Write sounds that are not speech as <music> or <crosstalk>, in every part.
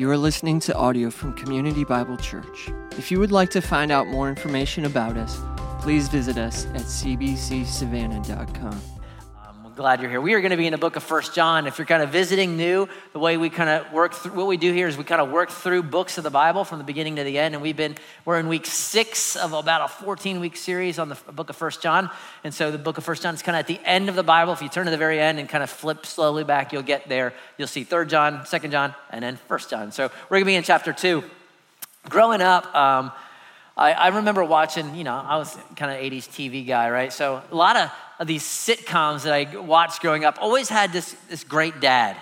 You are listening to audio from Community Bible Church. If you would like to find out more information about us, please visit us at cbcsavannah.com glad you're here. We are going to be in the book of First John. If you're kind of visiting new, the way we kind of work through what we do here is we kind of work through books of the Bible from the beginning to the end. And we've been, we're in week six of about a 14 week series on the book of First John. And so the book of First John is kind of at the end of the Bible. If you turn to the very end and kind of flip slowly back, you'll get there. You'll see Third John, Second John, and then First John. So we're going to be in chapter two. Growing up, um, I, I, remember watching, you know, I was kind of 80s TV guy, right? So a lot of of these sitcoms that I watched growing up always had this, this great dad,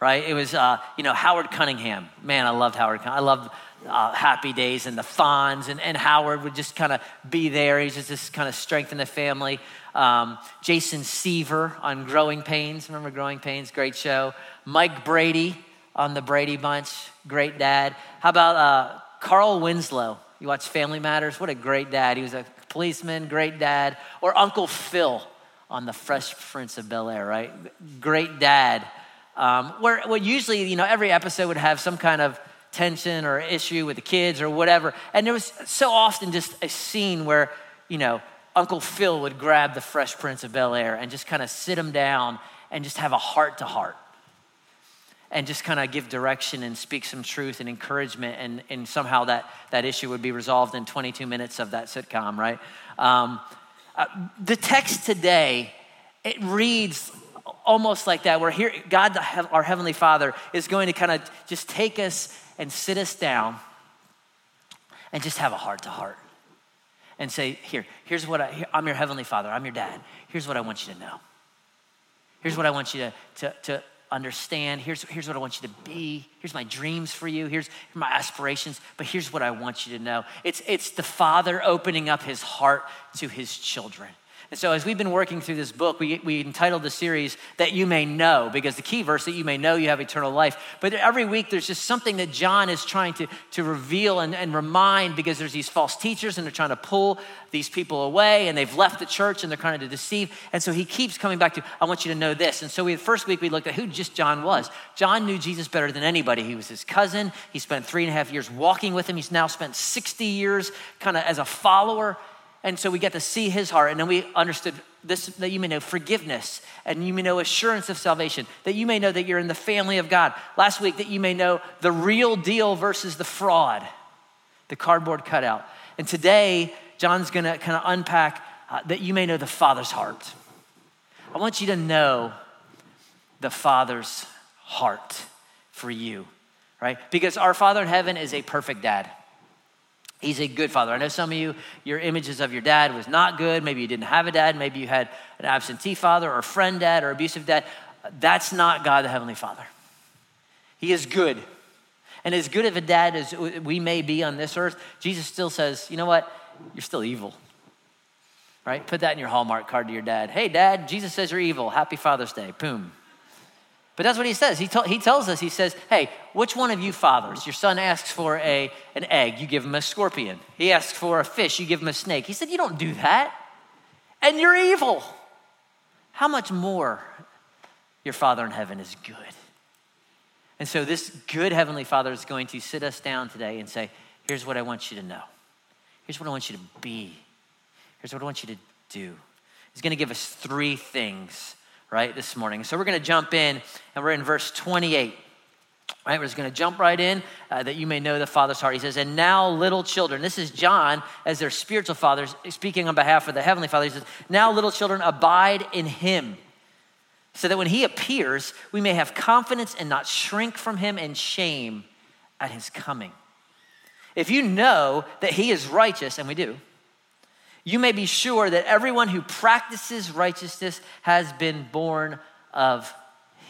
right? It was, uh, you know, Howard Cunningham. Man, I loved Howard. I loved uh, Happy Days and the Fonz, and, and Howard would just kind of be there. He's just this kind of strength in the family. Um, Jason Seaver on Growing Pains. Remember Growing Pains? Great show. Mike Brady on the Brady Bunch. Great dad. How about uh, Carl Winslow? You watch Family Matters? What a great dad. He was a policeman, great dad, or Uncle Phil on the Fresh Prince of Bel Air, right? Great dad. Um, where, where usually, you know, every episode would have some kind of tension or issue with the kids or whatever. And there was so often just a scene where, you know, Uncle Phil would grab the Fresh Prince of Bel Air and just kind of sit him down and just have a heart to heart and just kind of give direction and speak some truth and encouragement, and, and somehow that, that issue would be resolved in 22 minutes of that sitcom, right? Um, uh, the text today, it reads almost like that, where here, God, our Heavenly Father, is going to kind of just take us and sit us down and just have a heart to heart and say, Here, here's what I, here, I'm your Heavenly Father, I'm your dad. Here's what I want you to know. Here's what I want you to, to, to understand. Here's, here's what I want you to be. Here's my dreams for you. Here's my aspirations. But here's what I want you to know it's, it's the Father opening up his heart to his children. And so, as we've been working through this book, we, we entitled the series That You May Know, because the key verse that you may know you have eternal life. But every week, there's just something that John is trying to, to reveal and, and remind because there's these false teachers and they're trying to pull these people away and they've left the church and they're trying to deceive. And so, he keeps coming back to, I want you to know this. And so, we, the first week, we looked at who just John was. John knew Jesus better than anybody. He was his cousin. He spent three and a half years walking with him. He's now spent 60 years kind of as a follower and so we get to see his heart, and then we understood this that you may know forgiveness, and you may know assurance of salvation, that you may know that you're in the family of God. Last week, that you may know the real deal versus the fraud, the cardboard cutout. And today, John's gonna kind of unpack uh, that you may know the Father's heart. I want you to know the Father's heart for you, right? Because our Father in heaven is a perfect dad. He's a good father. I know some of you, your images of your dad was not good. Maybe you didn't have a dad. Maybe you had an absentee father or a friend dad or abusive dad. That's not God the Heavenly Father. He is good. And as good of a dad as we may be on this earth, Jesus still says, you know what? You're still evil. Right? Put that in your Hallmark card to your dad. Hey, dad, Jesus says you're evil. Happy Father's Day. Boom. But that's what he says. He, he tells us, he says, hey, which one of you fathers, your son asks for a, an egg, you give him a scorpion. He asks for a fish, you give him a snake. He said, you don't do that. And you're evil. How much more your Father in heaven is good? And so this good Heavenly Father is going to sit us down today and say, here's what I want you to know. Here's what I want you to be. Here's what I want you to do. He's going to give us three things right, this morning. So we're going to jump in, and we're in verse 28. Right, we're just going to jump right in uh, that you may know the Father's heart. He says, And now, little children, this is John as their spiritual father, speaking on behalf of the Heavenly Father. He says, Now, little children, abide in Him, so that when He appears, we may have confidence and not shrink from Him in shame at His coming. If you know that He is righteous, and we do, you may be sure that everyone who practices righteousness has been born of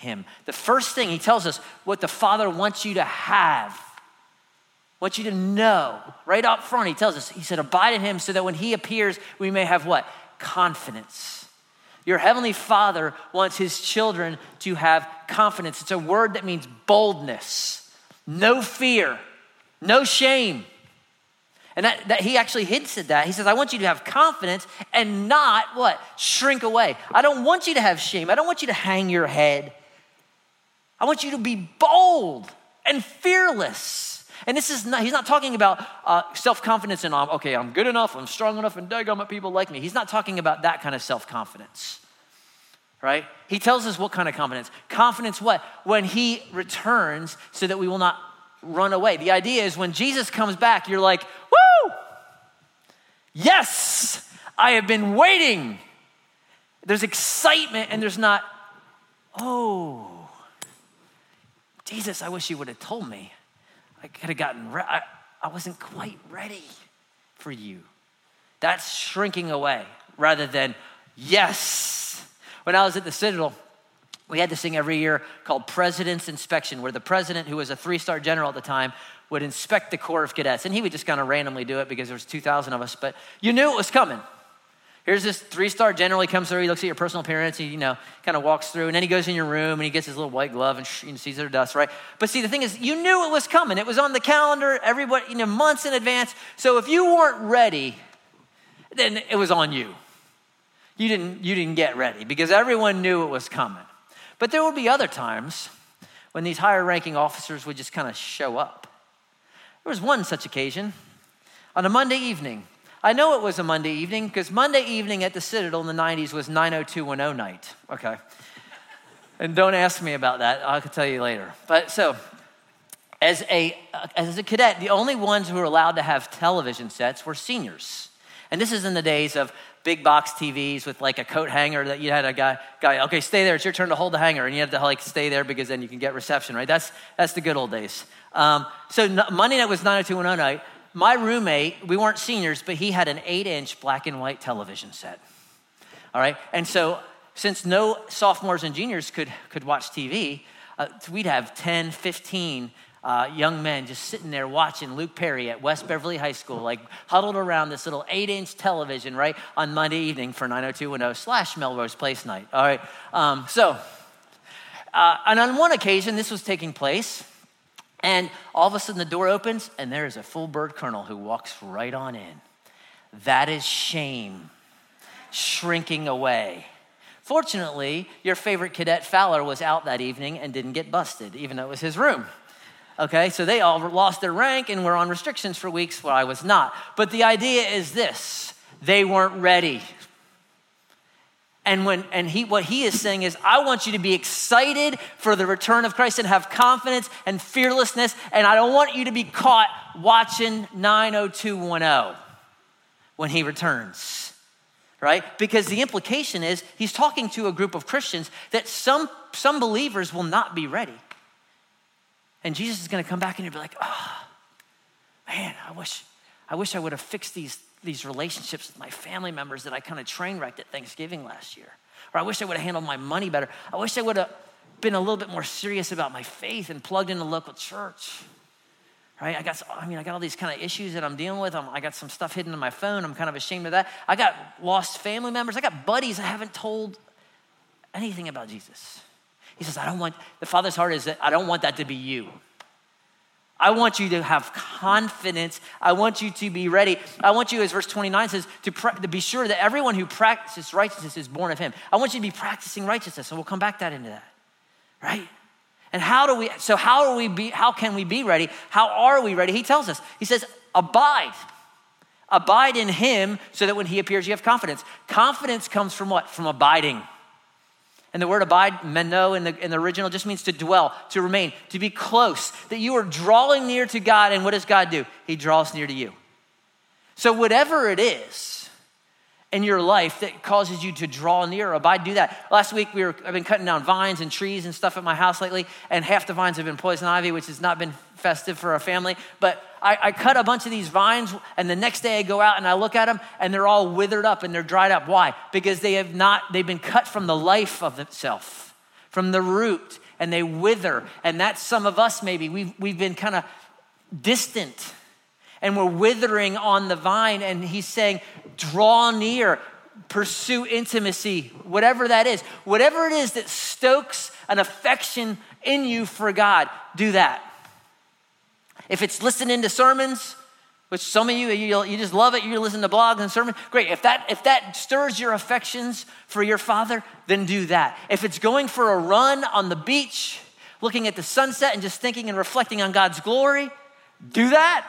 him. The first thing he tells us what the Father wants you to have, wants you to know right up front. He tells us, he said, abide in him so that when he appears, we may have what? Confidence. Your heavenly Father wants his children to have confidence. It's a word that means boldness, no fear, no shame. And that, that he actually hints at that. He says, I want you to have confidence and not what? Shrink away. I don't want you to have shame. I don't want you to hang your head. I want you to be bold and fearless. And this is not, he's not talking about uh, self confidence and, okay, I'm good enough, I'm strong enough, and daggum people like me. He's not talking about that kind of self confidence, right? He tells us what kind of confidence. Confidence, what? When he returns so that we will not run away. The idea is when Jesus comes back, you're like, woo! Yes, I have been waiting. There's excitement and there's not, oh, Jesus, I wish you would have told me. I could have gotten, re- I, I wasn't quite ready for you. That's shrinking away rather than, yes. When I was at the Citadel, we had this thing every year called President's Inspection, where the president, who was a three star general at the time, would inspect the Corps of Cadets. And he would just kind of randomly do it because there was 2,000 of us, but you knew it was coming. Here's this three star general. He comes through, he looks at your personal appearance, he, you know, kind of walks through, and then he goes in your room and he gets his little white glove and sh- sees their dust, right? But see, the thing is, you knew it was coming. It was on the calendar, everybody, you know, months in advance. So if you weren't ready, then it was on you. You didn't, you didn't get ready because everyone knew it was coming. But there would be other times when these higher ranking officers would just kind of show up. There was one such occasion on a Monday evening. I know it was a Monday evening because Monday evening at the Citadel in the 90s was 90210 night. Okay. And don't ask me about that. I can tell you later. But so, as a, uh, as a cadet, the only ones who were allowed to have television sets were seniors. And this is in the days of big box TVs with like a coat hanger that you had a guy, guy, okay, stay there. It's your turn to hold the hanger. And you had to like stay there because then you can get reception, right? That's, that's the good old days. Um, so Monday night was 90210 night my roommate, we weren't seniors, but he had an eight inch black and white television set. All right. And so, since no sophomores and juniors could, could watch TV, uh, we'd have 10, 15 uh, young men just sitting there watching Luke Perry at West Beverly High School, like huddled around this little eight inch television, right, on Monday evening for 90210 slash Melrose Place night. All right. Um, so, uh, and on one occasion, this was taking place. And all of a sudden the door opens and there is a full bird colonel who walks right on in. That is shame shrinking away. Fortunately, your favorite cadet Fowler was out that evening and didn't get busted, even though it was his room. Okay, so they all lost their rank and were on restrictions for weeks where I was not. But the idea is this they weren't ready. And when and he what he is saying is, I want you to be excited for the return of Christ and have confidence and fearlessness. And I don't want you to be caught watching 90210 when he returns. Right? Because the implication is he's talking to a group of Christians that some some believers will not be ready. And Jesus is going to come back and you'll be like, oh, man, I wish, I wish I would have fixed these these relationships with my family members that I kind of train wrecked at Thanksgiving last year. Or I wish I would have handled my money better. I wish I would have been a little bit more serious about my faith and plugged in the local church. Right? I got, I mean, I got all these kind of issues that I'm dealing with. I'm, I got some stuff hidden in my phone. I'm kind of ashamed of that. I got lost family members. I got buddies I haven't told anything about Jesus. He says, I don't want, the Father's heart is that I don't want that to be you. I want you to have confidence. I want you to be ready. I want you, as verse 29 says, to, to be sure that everyone who practices righteousness is born of him. I want you to be practicing righteousness, and we'll come back that into that, right? And how do we, so how are we be, how can we be ready? How are we ready? He tells us, he says, abide. Abide in him so that when he appears, you have confidence. Confidence comes from what? From abiding. And the word abide, meno, in the, in the original just means to dwell, to remain, to be close, that you are drawing near to God. And what does God do? He draws near to you. So, whatever it is in your life that causes you to draw near, abide, do that. Last week, we were, I've been cutting down vines and trees and stuff at my house lately, and half the vines have been poison ivy, which has not been festive for our family. But I, I, cut a bunch of these vines, and the next day I go out and I look at them, and they're all withered up and they're dried up. Why? Because they have not, they've been cut from the life of itself, from the root, and they wither. And that's some of us maybe. We've, we've been kind of distant, and we're withering on the vine, and he's saying, draw near, pursue intimacy, whatever that is. Whatever it is that stokes an affection in you for God, do that. If it's listening to sermons, which some of you, you, you just love it, you listen to blogs and sermons, great. If that, if that stirs your affections for your father, then do that. If it's going for a run on the beach looking at the sunset and just thinking and reflecting on God's glory, do that.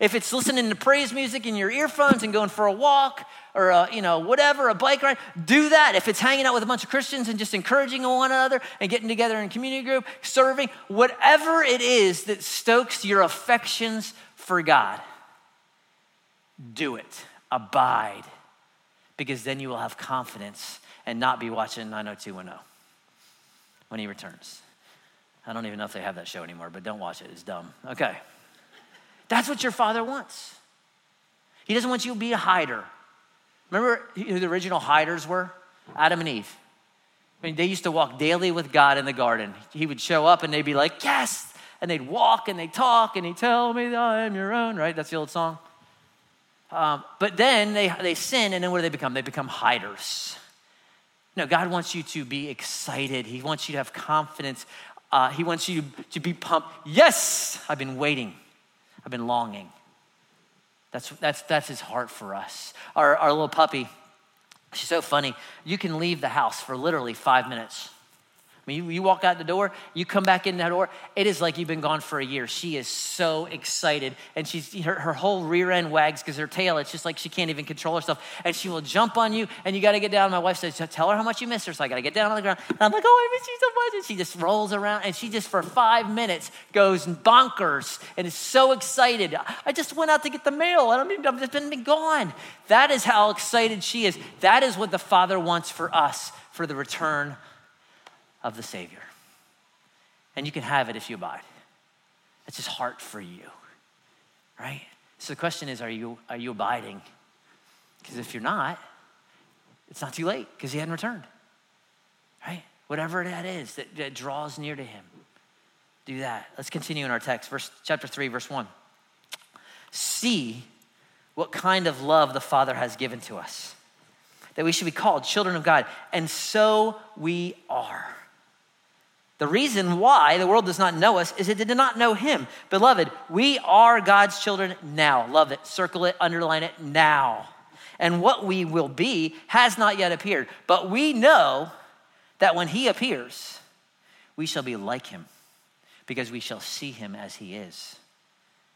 If it's listening to praise music in your earphones and going for a walk or a, you know whatever, a bike ride, do that. If it's hanging out with a bunch of Christians and just encouraging one another and getting together in community group, serving, whatever it is that stokes your affections for God, do it. Abide. Because then you will have confidence and not be watching 90210 when he returns. I don't even know if they have that show anymore, but don't watch it. It's dumb. Okay. That's what your father wants. He doesn't want you to be a hider. Remember who the original hiders were? Adam and Eve. I mean, they used to walk daily with God in the garden. He would show up and they'd be like, Yes. And they'd walk and they'd talk and he'd tell me I am your own, right? That's the old song. Um, but then they, they sin and then what do they become? They become hiders. No, God wants you to be excited. He wants you to have confidence. Uh, he wants you to be pumped. Yes, I've been waiting. I've been longing. That's, that's, that's his heart for us. Our, our little puppy, she's so funny. You can leave the house for literally five minutes you, you walk out the door, you come back in that door, it is like you've been gone for a year. She is so excited. And she's her, her whole rear end wags because her tail, it's just like she can't even control herself. And she will jump on you, and you got to get down. My wife says, Tell her how much you miss her. So I got to get down on the ground. And I'm like, Oh, I miss you so much. And she just rolls around, and she just for five minutes goes bonkers and is so excited. I just went out to get the mail, and I mean, I've just been gone. That is how excited she is. That is what the Father wants for us for the return of the Savior. And you can have it if you abide. It's his heart for you, right? So the question is are you, are you abiding? Because if you're not, it's not too late because he hadn't returned, right? Whatever that is that, that draws near to him, do that. Let's continue in our text, verse, chapter 3, verse 1. See what kind of love the Father has given to us, that we should be called children of God, and so we are. The reason why the world does not know us is it did not know him. Beloved, we are God's children now. Love it. Circle it, underline it now. And what we will be has not yet appeared. But we know that when he appears, we shall be like him because we shall see him as he is.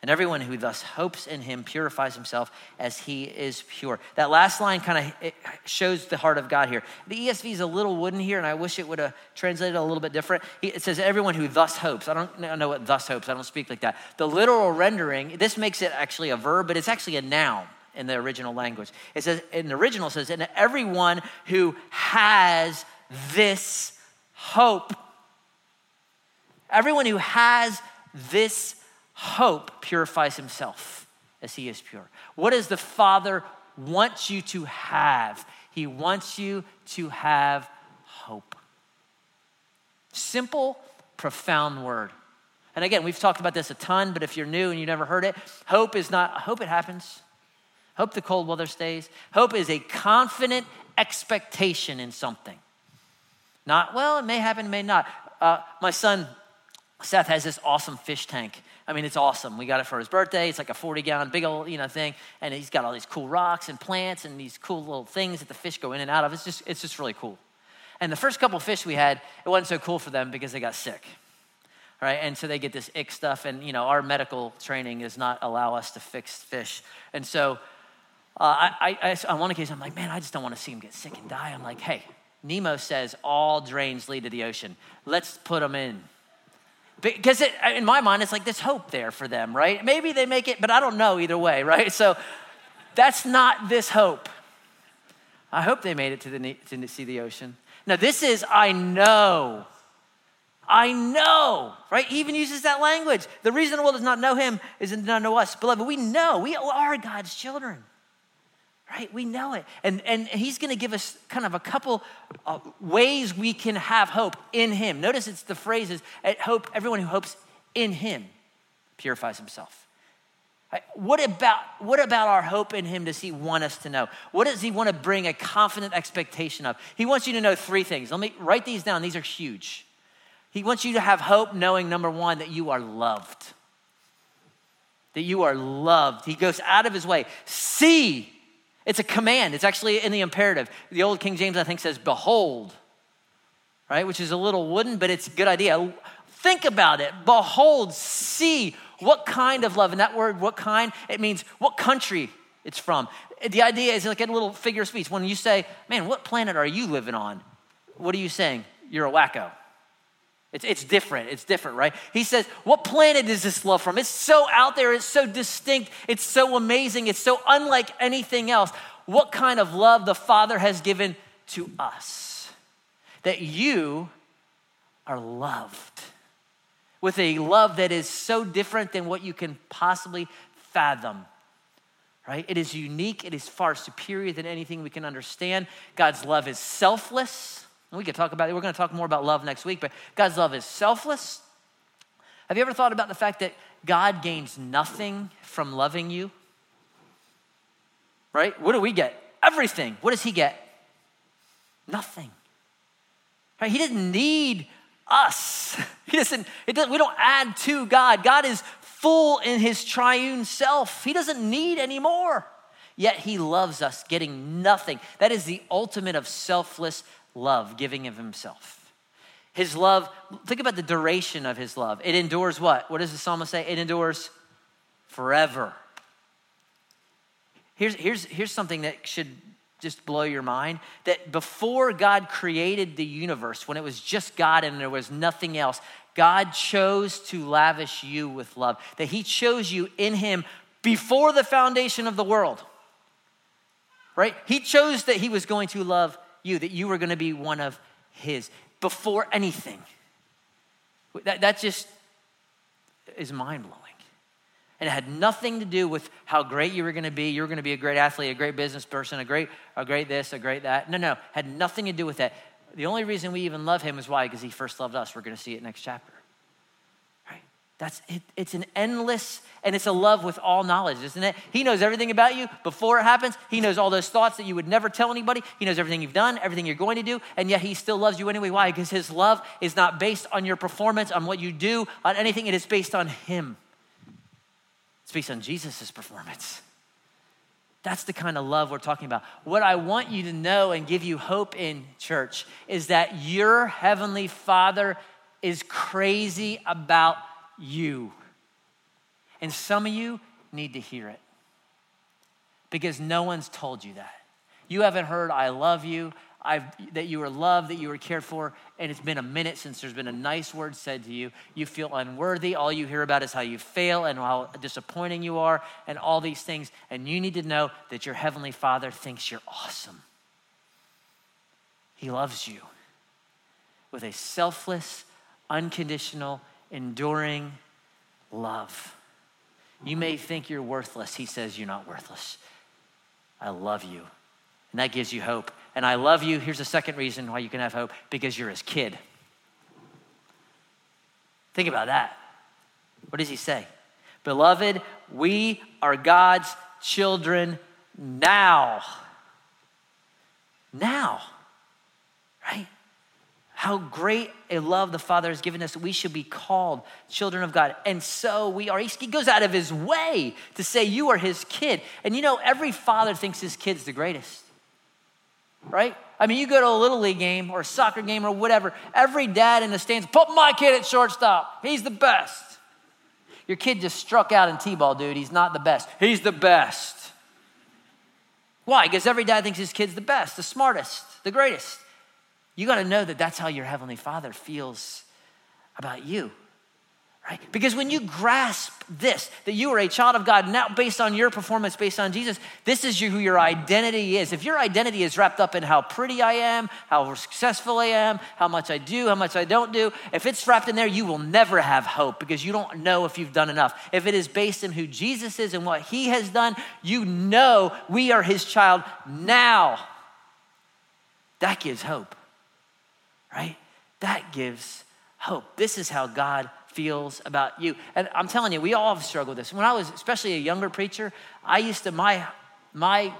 And everyone who thus hopes in him purifies himself as he is pure. That last line kind of shows the heart of God here. The ESV is a little wooden here, and I wish it would have translated a little bit different. It says, everyone who thus hopes. I don't know what thus hopes, I don't speak like that. The literal rendering, this makes it actually a verb, but it's actually a noun in the original language. It says, in the original, says, and everyone who has this hope. Everyone who has this hope purifies himself as he is pure. What does the Father want you to have? He wants you to have hope. Simple, profound word. And again, we've talked about this a ton, but if you're new and you never heard it, hope is not, hope it happens. Hope the cold weather stays. Hope is a confident expectation in something. Not, well, it may happen, it may not. Uh, my son, Seth, has this awesome fish tank I mean, it's awesome. We got it for his birthday. It's like a 40 gallon, big old, you know, thing. And he's got all these cool rocks and plants and these cool little things that the fish go in and out of. It's just, it's just really cool. And the first couple fish we had, it wasn't so cool for them because they got sick. Right? And so they get this ick stuff. And, you know, our medical training does not allow us to fix fish. And so uh, I, I, I, on one occasion, I'm like, man, I just don't want to see him get sick and die. I'm like, hey, Nemo says all drains lead to the ocean. Let's put them in because it, uh, in my mind, it's like there's hope there for them, right? Maybe they make it, but I don't know either way, <laughs> right? So that's not this hope. I hope they made it to, the, to see the ocean. Now, this is, I know. I know, right? He even uses that language. The reason the world does not know him is to not know us. Beloved, we know we are God's children right? We know it. And, and he's going to give us kind of a couple uh, ways we can have hope in him. Notice it's the phrases hope, everyone who hopes in him purifies himself. What about, what about our hope in him does he want us to know? What does he want to bring a confident expectation of? He wants you to know three things. Let me write these down. These are huge. He wants you to have hope knowing, number one, that you are loved. That you are loved. He goes out of his way. See it's a command. It's actually in the imperative. The old King James, I think, says, Behold. right? Which is a little wooden, but it's a good idea. Think about it. Behold, see what kind of love. And that word, what kind, it means what country it's from. The idea is like a little figure of speech. When you say, man, what planet are you living on? What are you saying? You're a wacko. It's, it's different. It's different, right? He says, What planet is this love from? It's so out there. It's so distinct. It's so amazing. It's so unlike anything else. What kind of love the Father has given to us? That you are loved with a love that is so different than what you can possibly fathom. Right? It is unique, it is far superior than anything we can understand. God's love is selfless. And we could talk about it. We're going to talk more about love next week, but God's love is selfless. Have you ever thought about the fact that God gains nothing from loving you? Right? What do we get? Everything. What does he get? Nothing. Right? He didn't need us. <laughs> He doesn't, doesn't, we don't add to God. God is full in his triune self. He doesn't need any more. Yet he loves us, getting nothing. That is the ultimate of selfless love, giving of himself. His love, think about the duration of his love. It endures what? What does the psalmist say? It endures forever. Here's, here's, here's something that should just blow your mind that before God created the universe, when it was just God and there was nothing else, God chose to lavish you with love. That He chose you in Him before the foundation of the world. Right? He chose that He was going to love you, that you were going to be one of His before anything. That, that just is mind blowing. And it had nothing to do with how great you were going to be. You were going to be a great athlete, a great business person, a great, a great this, a great that. No, no, had nothing to do with that. The only reason we even love him is why? Because he first loved us. We're going to see it next chapter. That's it, it's an endless, and it's a love with all knowledge, isn't it? He knows everything about you before it happens. He knows all those thoughts that you would never tell anybody. He knows everything you've done, everything you're going to do, and yet he still loves you anyway. Why? Because his love is not based on your performance, on what you do, on anything. It is based on him. It's based on Jesus' performance. That's the kind of love we're talking about. What I want you to know and give you hope in, church, is that your heavenly Father is crazy about you. And some of you need to hear it because no one's told you that. You haven't heard, I love you. I've, that you are loved, that you are cared for, and it's been a minute since there's been a nice word said to you. You feel unworthy. All you hear about is how you fail and how disappointing you are, and all these things. And you need to know that your Heavenly Father thinks you're awesome. He loves you with a selfless, unconditional, enduring love. You may think you're worthless. He says you're not worthless. I love you. And that gives you hope and I love you. Here's the second reason why you can have hope because you're his kid. Think about that. What does he say? Beloved, we are God's children now. Now, right? How great a love the Father has given us. We should be called children of God. And so we are. He goes out of his way to say, You are his kid. And you know, every father thinks his kid's the greatest right? I mean, you go to a little league game or a soccer game or whatever, every dad in the stands, put my kid at shortstop. He's the best. Your kid just struck out in T ball, dude. He's not the best. He's the best. Why? Because every dad thinks his kid's the best, the smartest, the greatest. You got to know that that's how your Heavenly Father feels about you right? Because when you grasp this, that you are a child of God, not based on your performance, based on Jesus, this is who your identity is. If your identity is wrapped up in how pretty I am, how successful I am, how much I do, how much I don't do, if it's wrapped in there, you will never have hope because you don't know if you've done enough. If it is based in who Jesus is and what he has done, you know we are his child now. That gives hope, right? That gives hope. This is how God feels about you. And I'm telling you, we all have struggled with this. When I was especially a younger preacher, I used to, my, my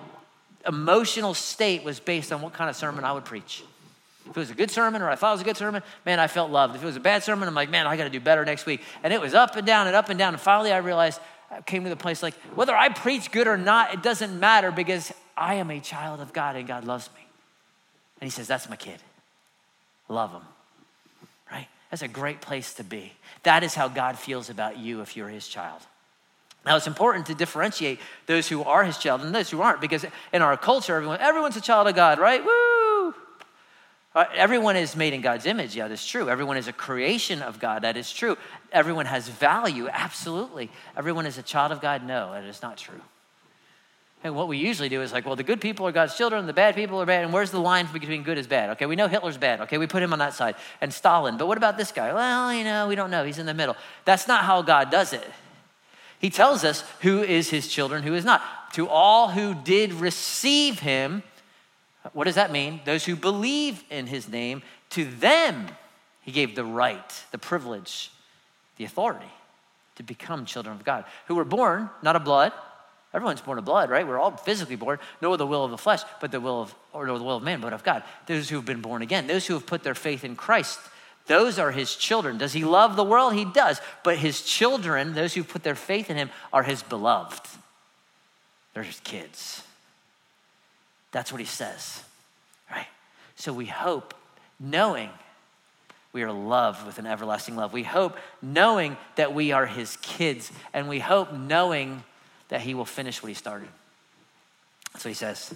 emotional state was based on what kind of sermon I would preach. If it was a good sermon or I thought it was a good sermon, man, I felt loved. If it was a bad sermon, I'm like, man, I got to do better next week. And it was up and down and up and down. And finally, I realized, I came to the place like, whether I preach good or not, it doesn't matter because I am a child of God and God loves me. And He says, that's my kid. Love them, Right? That's a great place to be. That is how God feels about you if you're his child. Now, it's important to differentiate those who are his child and those who aren't, because in our culture, everyone, everyone's a child of God, right? Woo! Uh, everyone is made in God's image. Yeah, that's true. Everyone is a creation of God. That is true. Everyone has value. Absolutely. Everyone is a child of God. No, that is not true. And what we usually do is like, well, the good people are God's children, the bad people are bad. And where's the line between good is bad? Okay, we know Hitler's bad. Okay, we put him on that side. And Stalin. But what about this guy? Well, you know, we don't know. He's in the middle. That's not how God does it. He tells us who is his children, who is not. To all who did receive him, what does that mean? Those who believe in his name, to them he gave the right, the privilege, the authority to become children of God, who were born not of blood, Everyone's born of blood, right? We're all physically born, nor the will of the flesh, but the will of, or nor the will of man, but of God. Those who have been born again, those who have put their faith in Christ, those are his children. Does he love the world? He does. But his children, those who put their faith in him, are his beloved. They're his kids. That's what he says, right? So we hope, knowing we are loved with an everlasting love. We hope knowing that we are his kids, and we hope knowing that he will finish what he started. That's what he says.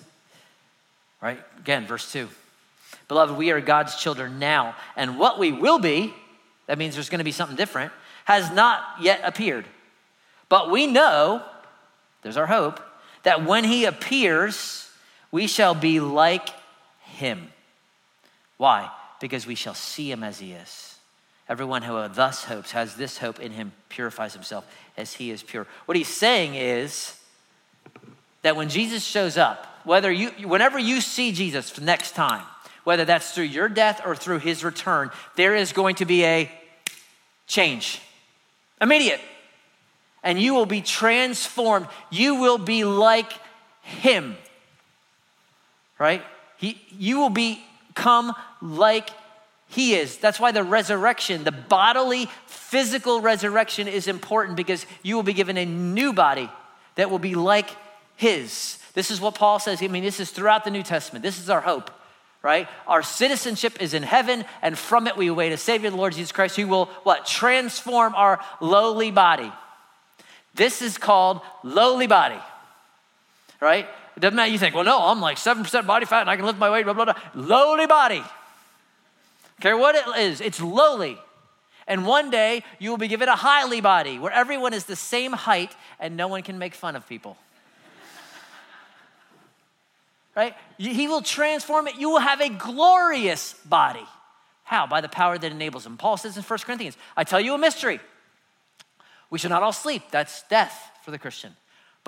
Right? Again, verse 2. Beloved, we are God's children now, and what we will be, that means there's going to be something different, has not yet appeared. But we know, there's our hope, that when he appears, we shall be like him. Why? Because we shall see him as he is. Everyone who uh, thus hopes has this hope in him purifies himself as he is pure. What he's saying is that when Jesus shows up, whether you whenever you see Jesus next time, whether that's through your death or through his return, there is going to be a change. Immediate. And you will be transformed. You will be like him. Right? He, you will become like he is. That's why the resurrection, the bodily, physical resurrection is important because you will be given a new body that will be like His. This is what Paul says. I mean, this is throughout the New Testament. This is our hope, right? Our citizenship is in heaven, and from it we await a Savior, the Lord Jesus Christ, who will what? Transform our lowly body. This is called lowly body, right? It doesn't matter. You think, well, no, I'm like 7% body fat and I can lift my weight, blah, blah, blah. Lowly body care what it is, it's lowly. And one day you will be given a highly body where everyone is the same height and no one can make fun of people. right? He will transform it. You will have a glorious body. How? By the power that enables him. Paul says in 1 Corinthians, I tell you a mystery. We shall not all sleep. That's death for the Christian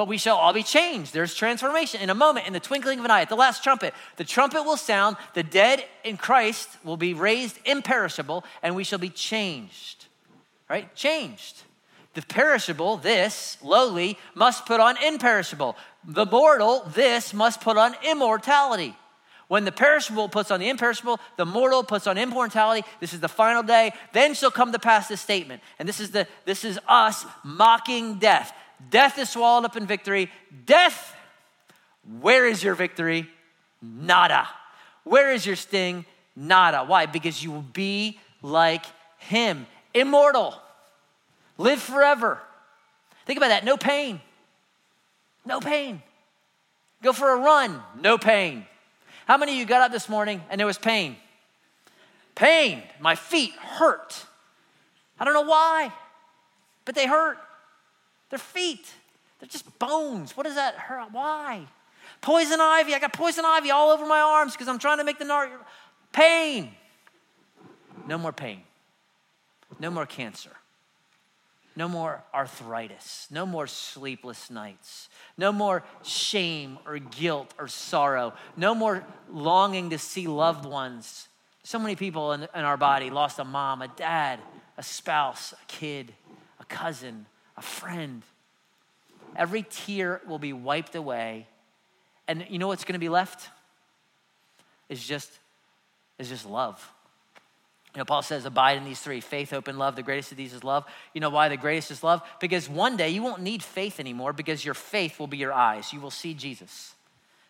but we shall all be changed. There's transformation in a moment, in the twinkling of an eye, at the last trumpet. The trumpet will sound, the dead in Christ will be raised imperishable, and we shall be changed. Right? Changed. The perishable, this, lowly, must put on imperishable. The mortal, this, must put on immortality. When the perishable puts on the imperishable, the mortal puts on immortality. This is the final day. Then shall come to pass this statement. And this is the this is us mocking death. Death is swallowed up in victory. Death, where is your victory? Nada. Where is your sting? Nada. Why? Because you will be like him, immortal, live forever. Think about that. No pain. No pain. Go for a run. No pain. How many of you got up this morning and there was pain? Pain. My feet hurt. I don't know why, but they hurt. Their feet. They're just bones. What does that hurt? Why? Poison ivy. I got poison ivy all over my arms because I'm trying to make the nar- pain. No more pain. No more cancer. No more arthritis. No more sleepless nights. No more shame or guilt or sorrow. No more longing to see loved ones. So many people in, in our body lost a mom, a dad, a spouse, a kid, a cousin, a friend. Every tear will be wiped away. And you know what's going to be left? Is just, is just love. You know, Paul says, abide in these three faith, hope, and love. The greatest of these is love. You know why the greatest is love? Because one day you won't need faith anymore because your faith will be your eyes. You will see Jesus.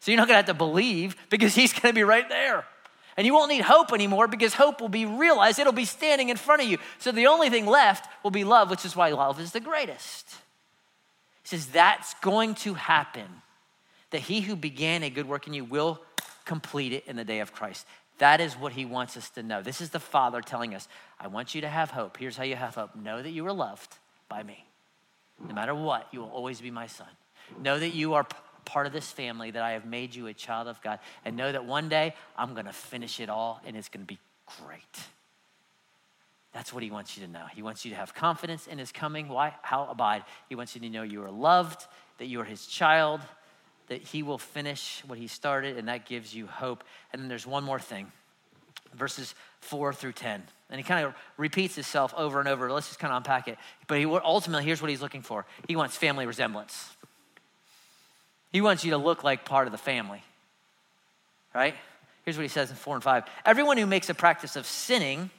So you're not going to have to believe because he's going to be right there. And you won't need hope anymore because hope will be realized. It'll be standing in front of you. So the only thing left will be love, which is why love is the greatest. He says that's going to happen. That he who began a good work in you will complete it in the day of Christ. That is what he wants us to know. This is the Father telling us, I want you to have hope. Here's how you have hope know that you are loved by me. No matter what, you will always be my son. Know that you are part of this family, that I have made you a child of God. And know that one day I'm going to finish it all and it's going to be great. That's what he wants you to know. He wants you to have confidence in his coming. Why? How abide? He wants you to know you are loved, that you are his child, that he will finish what he started, and that gives you hope. And then there's one more thing verses 4 through 10. And he kind of repeats himself over and over. Let's just kind of unpack it. But he, ultimately, here's what he's looking for he wants family resemblance. He wants you to look like part of the family, right? Here's what he says in 4 and 5 Everyone who makes a practice of sinning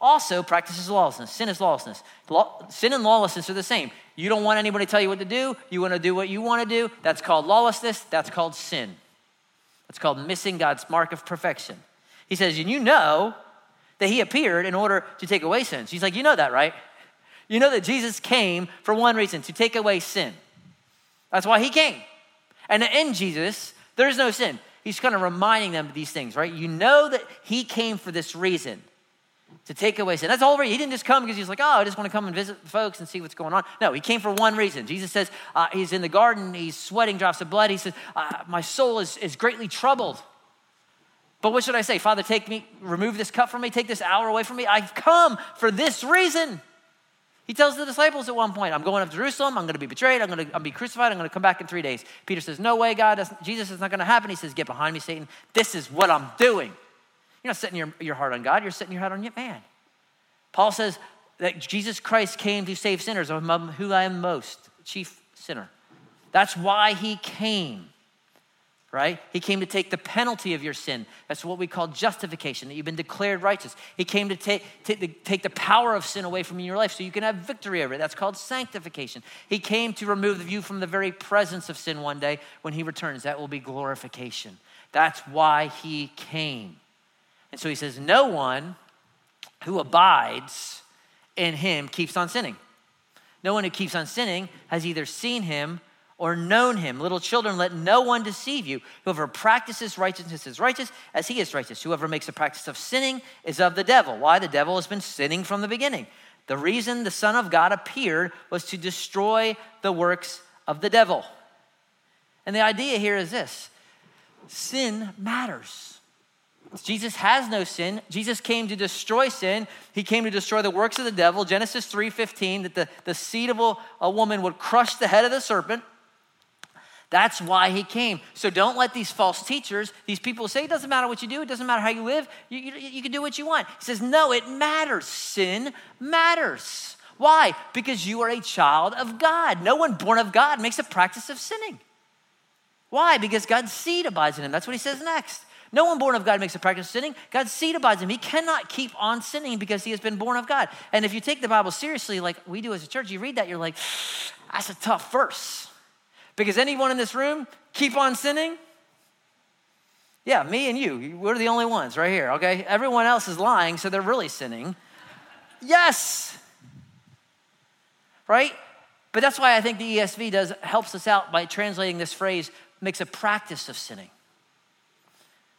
also practices lawlessness. Sin is lawlessness. Law, sin and lawlessness are the same. You don't want anybody to tell you what to do. You want to do what you want to do. That's called lawlessness. That's called sin. That's called missing God's mark of perfection. He says, and you know that he appeared in order to take away sins. He's like, you know that, right? You know that Jesus came for one reason to take away sin. That's why he came. And in Jesus, there's no sin. He's kind of reminding them of these things, right? You know that he came for this reason to take away sin. That's all right. He didn't just come because he's like, oh, I just want to come and visit folks and see what's going on. No, he came for one reason. Jesus says uh, he's in the garden, he's sweating drops of blood. He says, uh, my soul is, is greatly troubled. But what should I say? Father, take me, remove this cup from me, take this hour away from me. I've come for this reason. He tells the disciples at one point, I'm going up to Jerusalem, I'm going to be betrayed, I'm going to be crucified, I'm going to come back in three days. Peter says, No way, God, Jesus is not going to happen. He says, Get behind me, Satan. This is what I'm doing. You're not setting your, your heart on God, you're setting your heart on your man. Paul says that Jesus Christ came to save sinners, of who I am most, chief sinner. That's why he came, right? He came to take the penalty of your sin. That's what we call justification, that you've been declared righteous. He came to take, take, take the power of sin away from your life so you can have victory over it. That's called sanctification. He came to remove you from the very presence of sin one day when he returns. That will be glorification. That's why he came. And so he says, No one who abides in him keeps on sinning. No one who keeps on sinning has either seen him or known him. Little children, let no one deceive you. Whoever practices righteousness is righteous as he is righteous. Whoever makes a practice of sinning is of the devil. Why? The devil has been sinning from the beginning. The reason the Son of God appeared was to destroy the works of the devil. And the idea here is this sin matters. Jesus has no sin. Jesus came to destroy sin. He came to destroy the works of the devil. Genesis 3:15, that the, the seed of a, a woman would crush the head of the serpent. That's why he came. So don't let these false teachers, these people say, it doesn't matter what you do, it doesn't matter how you live, you, you, you can do what you want. He says, no, it matters. Sin matters. Why? Because you are a child of God. No one born of God makes a practice of sinning. Why? Because God's seed abides in him. That's what he says next. No one born of God makes a practice of sinning. God's seed abides in him. He cannot keep on sinning because he has been born of God. And if you take the Bible seriously, like we do as a church, you read that, you're like, that's a tough verse. Because anyone in this room keep on sinning? Yeah, me and you. We're the only ones right here, okay? Everyone else is lying, so they're really sinning. Yes. Right? But that's why I think the ESV does helps us out by translating this phrase makes a practice of sinning.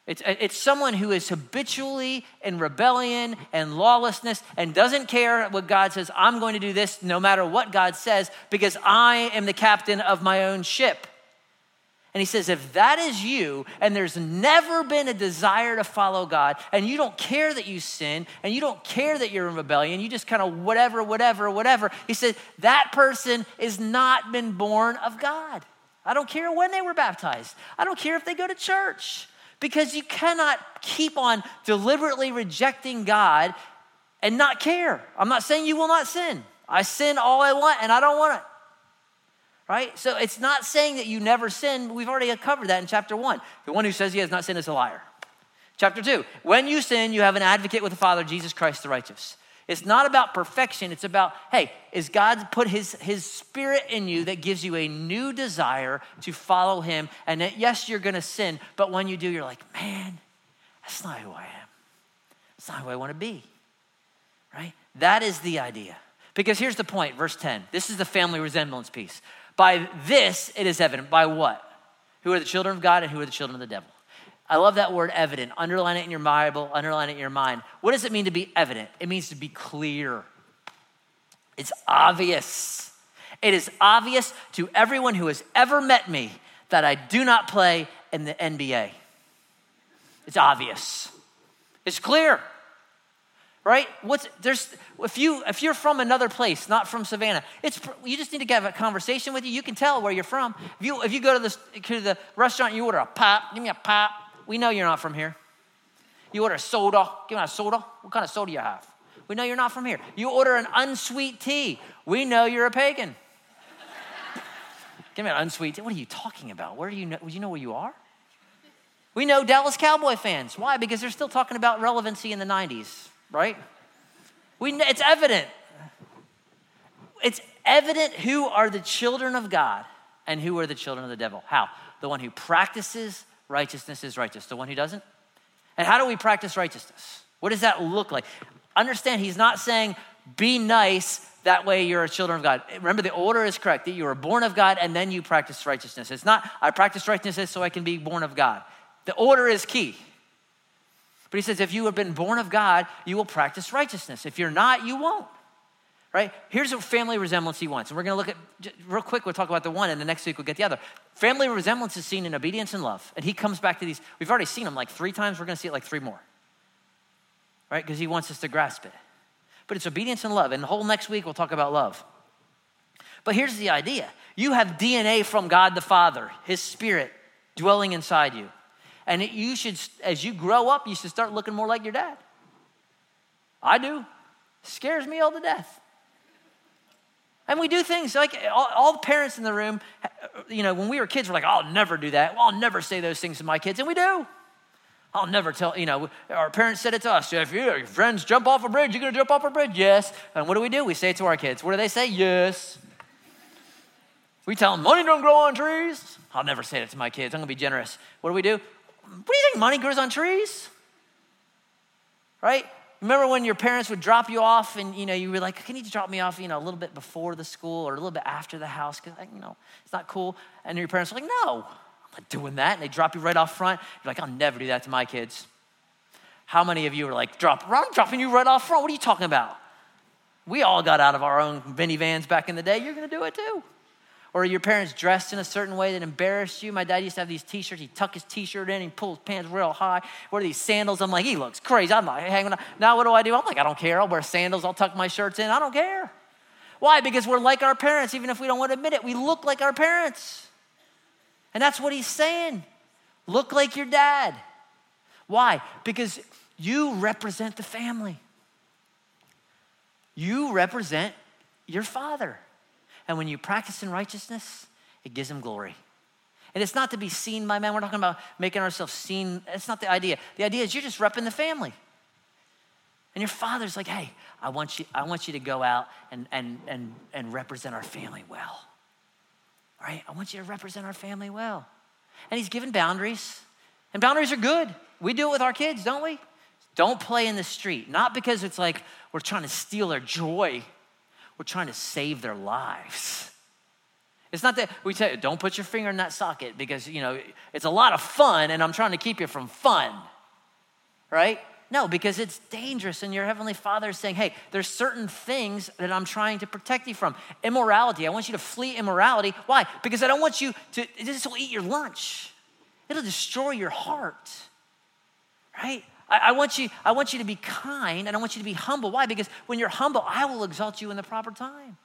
It's, uh, it's someone who is habitually in rebellion and lawlessness and doesn't care what God says. I'm going to do this no matter what God says because I am the captain of my own ship. And he says, if that is you, and there's never been a desire to follow God, and you don't care that you sin, and you don't care that you're in rebellion, you just kind of whatever, whatever, whatever, he says, that person has not been born of God. I don't care when they were baptized, I don't care if they go to church because you cannot keep on deliberately rejecting God and not care. I'm not saying you will not sin. I sin all I want and I don't want it. Right? So it's not saying that you never sin. We've already covered that in chapter one. The one who says he has not sinned is a liar. Chapter two, when you sin, you have an advocate with the Father, Jesus Christ the righteous. It's not about perfection. It's about, hey, is God put his, his spirit in you that gives you a new desire to follow him? And that, yes, you're going to sin, but when you do, you're like, man, That's not who I am. That's not who I want to be. Right? That is the idea. Because here's the point, verse 10. This is the family resemblance piece. By this it is evident. By what? Who are the children of God and who are the children of the devil? I love that word evident. Underline it in your Bible, underline it in your mind. What does it mean to be evident? It means to be clear. It's obvious. It is obvious to everyone who has ever met me that I do not play in the NBA. It's obvious. It's clear. Right? What's there's if you if you're from another place, not from Savannah, it's you just need to have a conversation with you. You can tell where you're from. If you if you go to the to the restaurant, you order a pop. Give me a pop. We know you're not from here. You order a soda. Give me a soda. What kind of soda you have? We know you're not from here. You order an unsweet tea. We know you're a pagan. Give me an unsweet tea. What are you talking about? Where do you know? Do you know where you are? We know Dallas Cowboy fans. Why? Because they're still talking about relevancy in the 90s, right? We, it's evident. It's evident who are the children of God and who are the children of the devil. How? The one who practices righteousness is righteous, the one who doesn't. And how do we practice righteousness? What does that look like? Understand, he's not saying be nice, that way you're a children of God. Remember, the order is correct that you are born of God and then you practice righteousness. It's not, I practice righteousness so I can be born of God. The order is key. But he says, if you have been born of God, you will practice righteousness. If you're not, you won't. Right? Here's a family resemblance he wants. And we're going to look at, real quick, we'll talk about the one, and the next week we'll get the other. Family resemblance is seen in obedience and love. And he comes back to these, we've already seen them like three times, we're going to see it like three more. Right? Because he wants us to grasp it. But it's obedience and love. And the whole next week we'll talk about love. But here's the idea you have DNA from God the Father, His Spirit dwelling inside you. And it, you should, as you grow up, you should start looking more like your dad. I do. Scares me all to death. And we do things like all, all, the parents in the room, you know, when we were kids, we're like, I'll never do that. I'll never say those things to my kids. And we do. I'll never tell, you know, our parents said it to us. If your friends jump off a bridge, you're going to jump off a bridge? Yes. And what do we do? We say it to our kids. What do they say? Yes. We tell them, money don't grow on trees. I'll never say that to my kids. I'm going to be generous. What do we do? What do you think money grows on trees? Right? Remember when your parents would drop you off and you know you were like, "Can you drop me off, you know, a little bit before the school or a little bit after the house cuz you know, it's not cool." And your parents were like, "No, I'm not doing that." And they drop you right off front. You're like, "I'll never do that to my kids." How many of you are like, "Drop, I'm dropping you right off front. What are you talking about?" We all got out of our own minivans back in the day. You're going to do it too or your parents dressed in a certain way that embarrassed you. My dad used to have these t-shirts. He'd tuck his t-shirt in, he'd pull his pants real high. Are these sandals? I'm like, he looks crazy. I'm like, hanging out. Now what do I do? I'm like, I don't care. I'll wear sandals. I'll tuck my shirts in. I don't care. Why? Because we're like our parents, even if we don't want to admit it. We look like our parents. And that's what he's saying. Look like your dad. Why? Because you represent the family. You represent your father. And when you practice in righteousness, it gives him glory. And it's not to be seen by men. We're talking about making ourselves seen. It's not the idea. The idea is you're just repping the family. And your father's like, hey, I want you, I want you to go out and, and, and, and represent our family well. Right? I want you to represent our family well. And he's given boundaries. And boundaries are good. We do it with our kids, don't we? Don't play in the street. Not because it's like we're trying to steal their joy, we're trying to save their lives. It's not that we say, don't put your finger in that socket because, you know, it's a lot of fun and I'm trying to keep you from fun, right? No, because it's dangerous and your Heavenly Father is saying, hey, there's certain things that I'm trying to protect you from. Immorality, I want you to flee immorality. Why? Because I don't want you to, this will eat your lunch. It'll destroy your heart, right? I, I, want you, I want you to be kind and I want you to be humble. Why? Because when you're humble, I will exalt you in the proper time.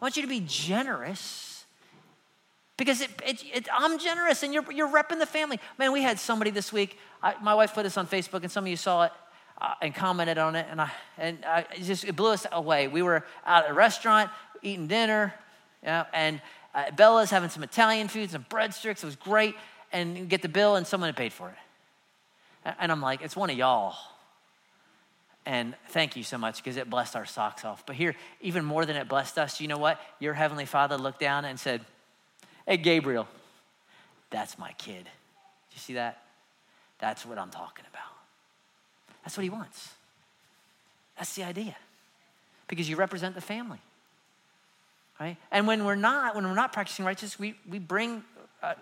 I want you to be generous because it, it, it, I'm generous and you're, you're repping the family. Man, we had somebody this week. I, my wife put this on Facebook and some of you saw it uh, and commented on it, and I and I, it just it blew us away. We were out at a restaurant eating dinner, you know, and uh, Bella's having some Italian food, some breadsticks. It was great, and get the bill, and someone had paid for it. And I'm like, it's one of y'all. And thank you so much because it blessed our socks off. But here, even more than it blessed us, you know what? Your Heavenly Father looked down and said, Hey, Gabriel, that's my kid. Did you see that? That's what I'm talking about. That's what he wants. That's the idea. Because you represent the family. Right? And when we're not, when we're not practicing righteousness, we, we bring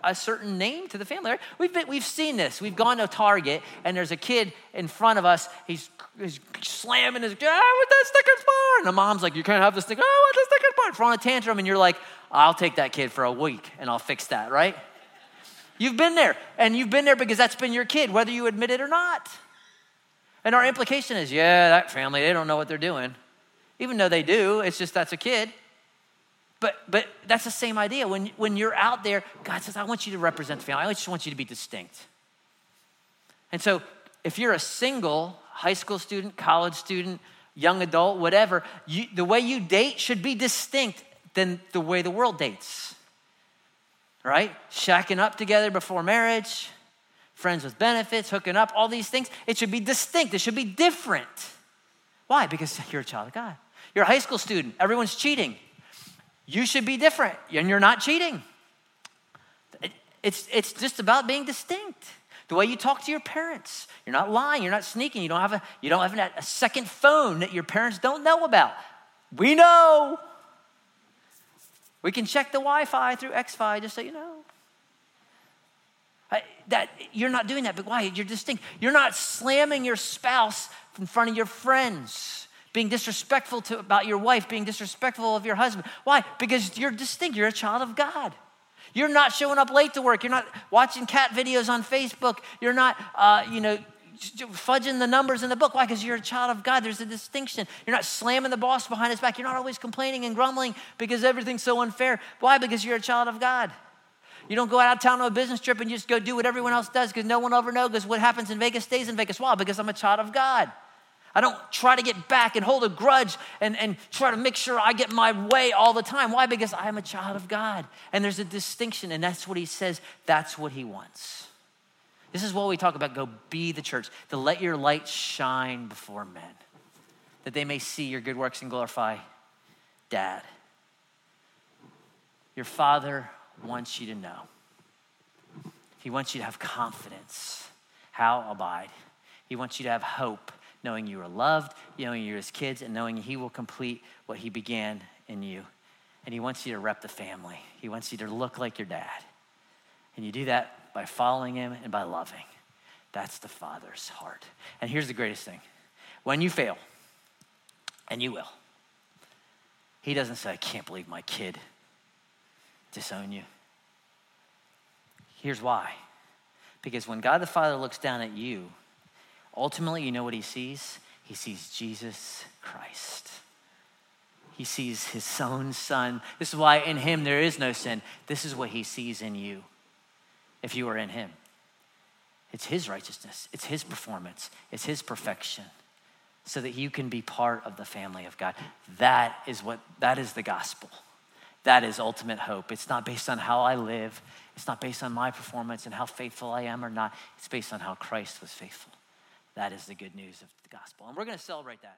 a, certain name to the family. Right? We've, been, we've seen this. We've gone to Target and there's a kid in front of us. He's, he's slamming his, ah, with that Snickers bar. And the mom's like, you can't have the Snickers, oh, with the Snickers bar. Throwing a tantrum. And you're like, I'll take that kid for a week and I'll fix that, right? You've been there. And you've been there because that's been your kid, whether you admit it or not. And our implication is, yeah, that family, they don't know what they're doing. Even though they do, it's just that's a kid. But, but that's the same idea. When, when you're out there, God says, I want you to represent the family. I just want you to be distinct. And so if you're a single high school student, college student, young adult, whatever, you, the way you date should be distinct than the way the world dates. Right? Shacking up together before marriage, friends with benefits, hooking up, all these things. It should be distinct. It should be different. Why? Because <laughs> you're a child of God. You're a high school student. Everyone's cheating. You should be different, and you're not cheating. It's, it's just about being distinct. The way you talk to your parents. You're not lying, you're not sneaking, you don't have a, you don't have a second phone that your parents don't know about. We know. We can check the Wi Fi through XFi, just so you know. That you're not doing that, but why? You're distinct. You're not slamming your spouse in front of your friends being disrespectful to, about your wife, being disrespectful of your husband. Why? Because you're distinct. You're a child of God. You're not showing up late to work. You're not watching cat videos on Facebook. You're not, uh, you know, fudging the numbers in the book. Why? Because you're a child of God. There's a distinction. You're not slamming the boss behind his back. You're not always complaining and grumbling because everything's so unfair. Why? Because you're a child of God. You don't go out of town on a business trip and just go do what everyone else does because no one ever knows because what happens in Vegas stays in Vegas. Why? Because I'm a child of God. I don't try to get back and hold a grudge and, and try to make sure I get my way all the time. Why? Because I am a child of God. And there's a distinction, and that's what he says, that's what he wants. This is what we talk about go be the church, to let your light shine before men, that they may see your good works and glorify Dad. Your Father wants you to know. He wants you to have confidence. How? Abide. He wants you to have hope knowing you are loved, knowing you're his kids, and knowing he will complete what he began in you. And he wants you to rep the family. He wants you to look like your dad. And you do that by following him and by loving. That's the Father's heart. And here's the greatest thing when you fail, and you will, he doesn't say, I can't believe my kid disowned you. Here's why. Because when God the Father looks down at you, Ultimately, you know what he sees? He sees Jesus Christ. He sees his own son. This is why in him there is no sin. This is what he sees in you if you are in him. It's his righteousness, it's his performance, it's his perfection so that you can be part of the family of God. That is what that is the gospel. That is ultimate hope. It's not based on how I live. It's not based on my performance and how faithful I am or not. It's based on how Christ was faithful. That is the good news of the gospel. And we're going to celebrate that.